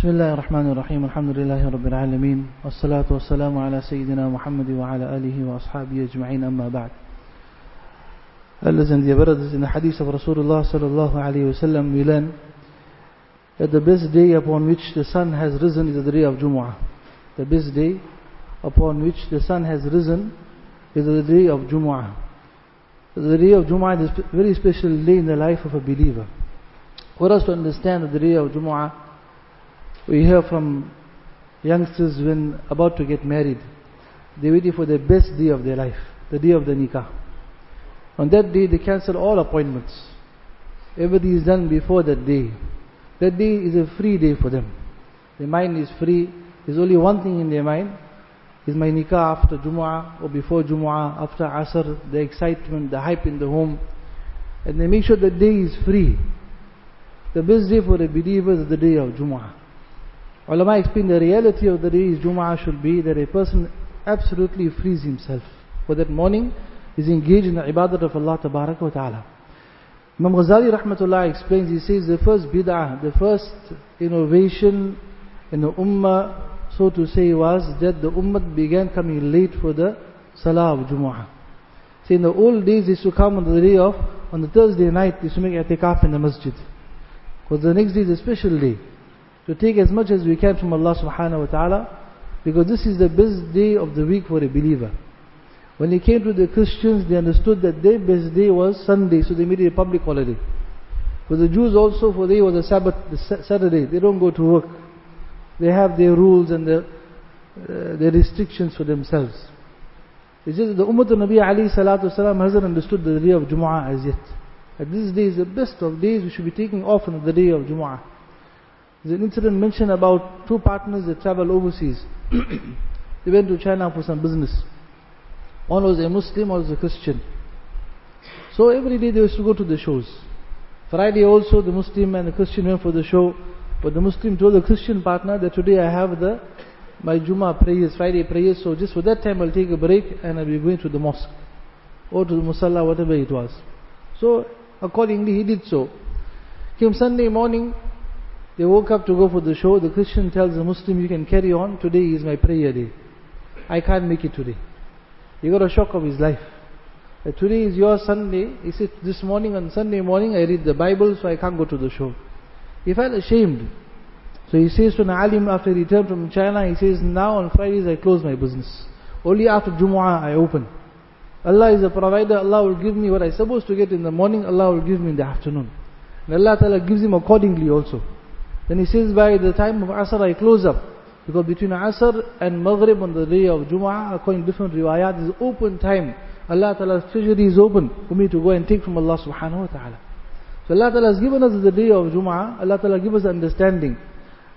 بسم الله الرحمن الرحيم الحمد لله رب العالمين والصلاة والسلام على سيدنا محمد وعلى آله وأصحابه أجمعين أما بعد dear brothers, in the hadith of Rasulullah sallallahu alayhi wa sallam, that the best day upon which the sun has risen is the day of Jumu'ah. The best day upon which the sun has risen is the day of Jumu'ah. The day of Jumu'ah is a very special day in the life of a believer. For us to understand the day of Jumu'ah, we hear from youngsters when about to get married, they're waiting for the best day of their life, the day of the nikah. On that day, they cancel all appointments. Everything is done before that day. That day is a free day for them. Their mind is free. There's only one thing in their mind. Is my nikah after Jumu'ah or before Jumu'ah, after Asr, the excitement, the hype in the home. And they make sure that day is free. The best day for a believer is the day of Jumu'ah. Ulama explain the reality of the day is Jumu'ah should be that a person absolutely frees himself. For that morning, is engaged in the ibadat of Allah Tabaraka wa Ta'ala. Imam Ghazali Rahmatullah explains, he says the first bid'ah, the first innovation in the ummah, so to say, was that the ummah began coming late for the salah of Jumu'ah. See, in the old days, they used to come on the day of, on the Thursday night, they used to make i'tikaf in the masjid. Because the next day is a special day. To take as much as we can from Allah subhanahu wa ta'ala, because this is the best day of the week for a believer. When they came to the Christians, they understood that their best day was Sunday, so they made it a public holiday. For the Jews also, for they was a Sabbath, the Saturday. They don't go to work. They have their rules and their, uh, their restrictions for themselves. It's just the Ummah of Nabi Ali salatu wasalam hasn't understood the day of Jumu'ah as yet. That this day is the best of days, we should be taking off on the day of Jumu'ah. There's an incident mentioned about two partners that travel overseas. they went to China for some business. One was a Muslim, one was a Christian. So every day they used to go to the shows. Friday also the Muslim and the Christian went for the show. But the Muslim told the Christian partner that today I have the my Juma prayers, Friday prayers, so just for that time I'll take a break and I'll be going to the mosque. Or to the musalla, whatever it was. So accordingly he did so. Came Sunday morning, they woke up to go for the show. The Christian tells the Muslim, you can carry on, today is my prayer day. I can't make it today. He got a shock of his life. That today is your Sunday. He said, this morning on Sunday morning I read the Bible so I can't go to the show. He felt ashamed. So he says to an alim after he returned from China, he says, now on Fridays I close my business. Only after Jumu'ah I open. Allah is a provider, Allah will give me what I'm supposed to get in the morning, Allah will give me in the afternoon. And Allah Ta'ala gives him accordingly also. Then he says, by the time of Asr I close up. Because between Asr and Maghrib on the day of Jumu'ah, according to different riwayat, is open time. Allah Ta'ala's treasury is open for me to go and take from Allah Subhanahu wa Ta'ala. So Allah Ta'ala has given us the day of Jumu'ah, Allah Ta'ala give us understanding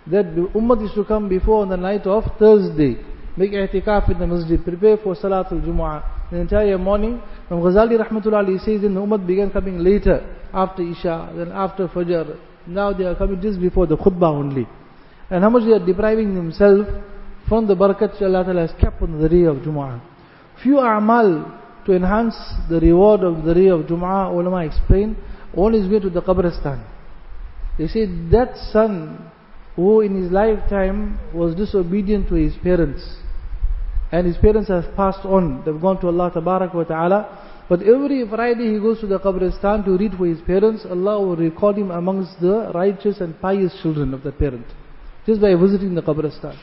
that the Ummah is to come before on the night of Thursday. Make i'tikaf in the masjid, prepare for Salatul Jumu'ah. The entire morning, from Ghazali Rahmatullah says, then the Ummah began coming later, after Isha, then after Fajr. Now they are coming just before the khutbah only and how much they are depriving themselves from the barakat Allah Ta'ala has kept on the day of Jumu'ah. Few a'mal to enhance the reward of the day of Jumu'ah, ulama explain, one is going to the Qabristan. They say that son who in his lifetime was disobedient to his parents, and his parents have passed on, they've gone to Allah Ta'ala, but every Friday he goes to the Qabristan to read for his parents, Allah will record him amongst the righteous and pious children of that parent just by visiting the Qabristan.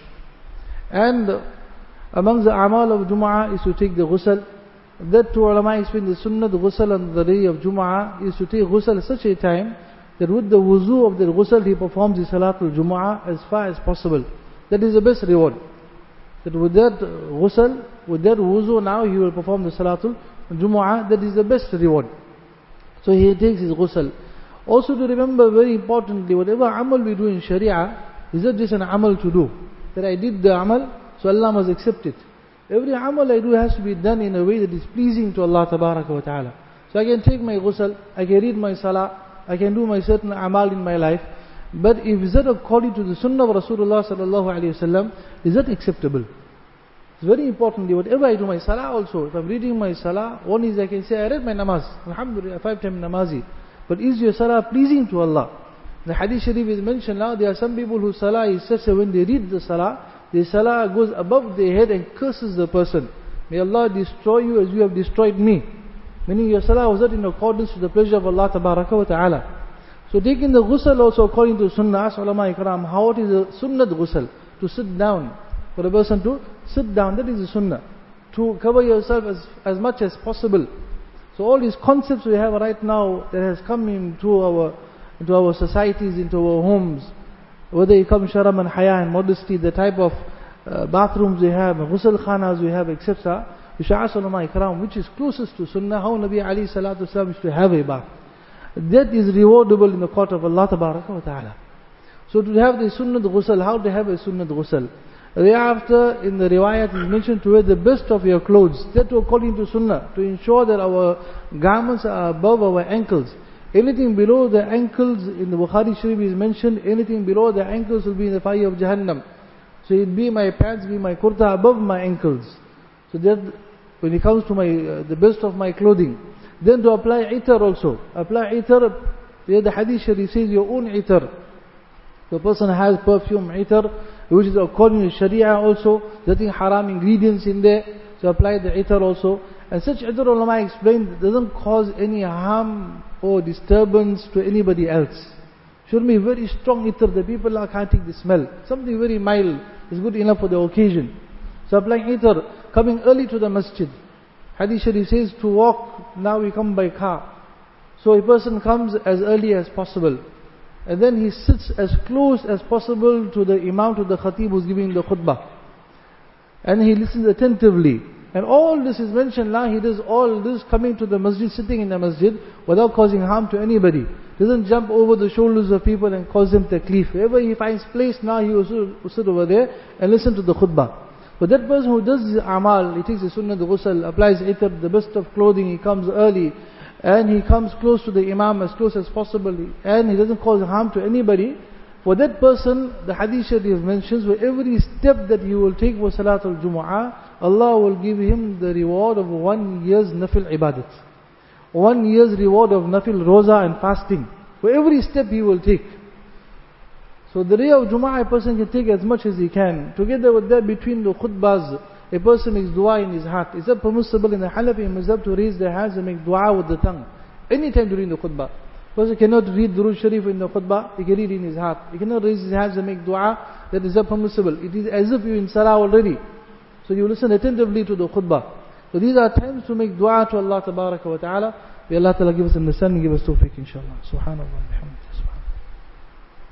And amongst the amal of Jum'ah is to take the ghusl. That to ulama explain the sunnah, the ghusl on the day of Jum'ah is to take ghusl such a time that with the wuzu of the ghusl he performs the salatul Jum'ah as far as possible. That is the best reward. That with that ghusl, with that wuzu now he will perform the salatul Jum'ah, that is the best reward. So he takes his ghusl. Also to remember very importantly, whatever amal we do in Sharia, is it just an amal to do? That I did the amal, so Allah must accept it. Every amal I do has to be done in a way that is pleasing to Allah ta'ala. So I can take my ghusl, I can read my salah, I can do my certain amal in my life, but if is that according to the sunnah of Rasulullah sallallahu alayhi wasallam, is that acceptable? It's very importantly, whatever I do my salah also, if I'm reading my salah, one is I can say, I read my namaz, alhamdulillah, five time namazi. But is your salah pleasing to Allah? The hadith sharif is mentioned now, there are some people who salah is such that when they read the salah, the salah goes above their head and curses the person. May Allah destroy you as you have destroyed me. Meaning your salah was not in accordance with the pleasure of Allah ta'ala. So taking the ghusl also according to sunnah, ulama ikram, how it is a sunnah ghusl? To sit down. For a person to sit down, that is a sunnah. To cover yourself as, as much as possible. So all these concepts we have right now that has come into our, into our societies, into our homes, whether you come sharam and haya and modesty, the type of uh, bathrooms we have, ghusl khanas we have, etc. Which is closest to sunnah, how Nabi Ali salatu wasalam used to have a bath. That is rewardable in the court of Allah ta'ala. So to have the sunnah ghusl, how to have a sunnah ghusl? Thereafter, in the riwayat is mentioned to wear the best of your clothes. That according to sunnah, to ensure that our garments are above our ankles. Anything below the ankles, in the Bukhari Sharif is mentioned, anything below the ankles will be in the fire of Jahannam. So it be my pants, be my kurta above my ankles. So that when it comes to my uh, the best of my clothing. Then to apply itar also. Apply itar, the hadith sharif says your own itar. The person has perfume itar, which is according to sharia also, nothing haram ingredients in there. So apply the itar also. And such itar ulama explained doesn't cause any harm or disturbance to anybody else. Should be very strong itar, the people are can't take the smell. Something very mild is good enough for the occasion. So applying itar, coming early to the masjid. Hadith Sharif says to walk, now we come by car. So a person comes as early as possible. And then he sits as close as possible to the Imam, to the Khatib who's giving the khutbah. And he listens attentively. And all this is mentioned now, he does all this coming to the masjid, sitting in the masjid, without causing harm to anybody. Doesn't jump over the shoulders of people and cause them taklif. Wherever he finds place now, he will sit over there and listen to the khutbah. But that person who does his amal, he takes the sunnah, the ghusl, applies itar, the best of clothing, he comes early, and he comes close to the imam as close as possible, and he doesn't cause harm to anybody, for that person, the hadith sharif mentions, for every step that he will take for salat al-jumu'ah, Allah will give him the reward of one year's nafil ibadat. One year's reward of nafil roza and fasting. For every step he will take. So the day of Jum'ah, a person can take as much as he can. Together with that, between the khutbahs, a person makes dua in his heart. Is that permissible in the Hanafi Mazhab to raise their hands and make dua with the tongue? Anytime during the khutbah. Person cannot read Durood Sharif in the khutbah, he can read in his heart. He cannot raise his hands and make dua, that is not permissible. It is as if you're in salah already. So you listen attentively to the khutbah. So these are times to make dua to Allah ta'ala. May Allah ta'ala give us understanding, give us tawfiq inshallah. Subhanallah.